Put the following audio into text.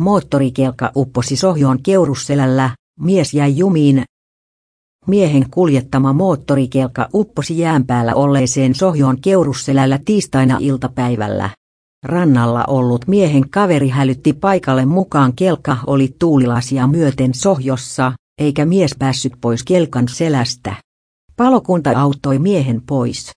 Moottorikelka upposi sohjoon keurusselällä, mies jäi jumiin. Miehen kuljettama moottorikelka upposi jään päällä olleeseen sohjoon keurusselällä tiistaina iltapäivällä. Rannalla ollut miehen kaveri hälytti paikalle mukaan kelka oli tuulilasia myöten sohjossa, eikä mies päässyt pois kelkan selästä. Palokunta auttoi miehen pois.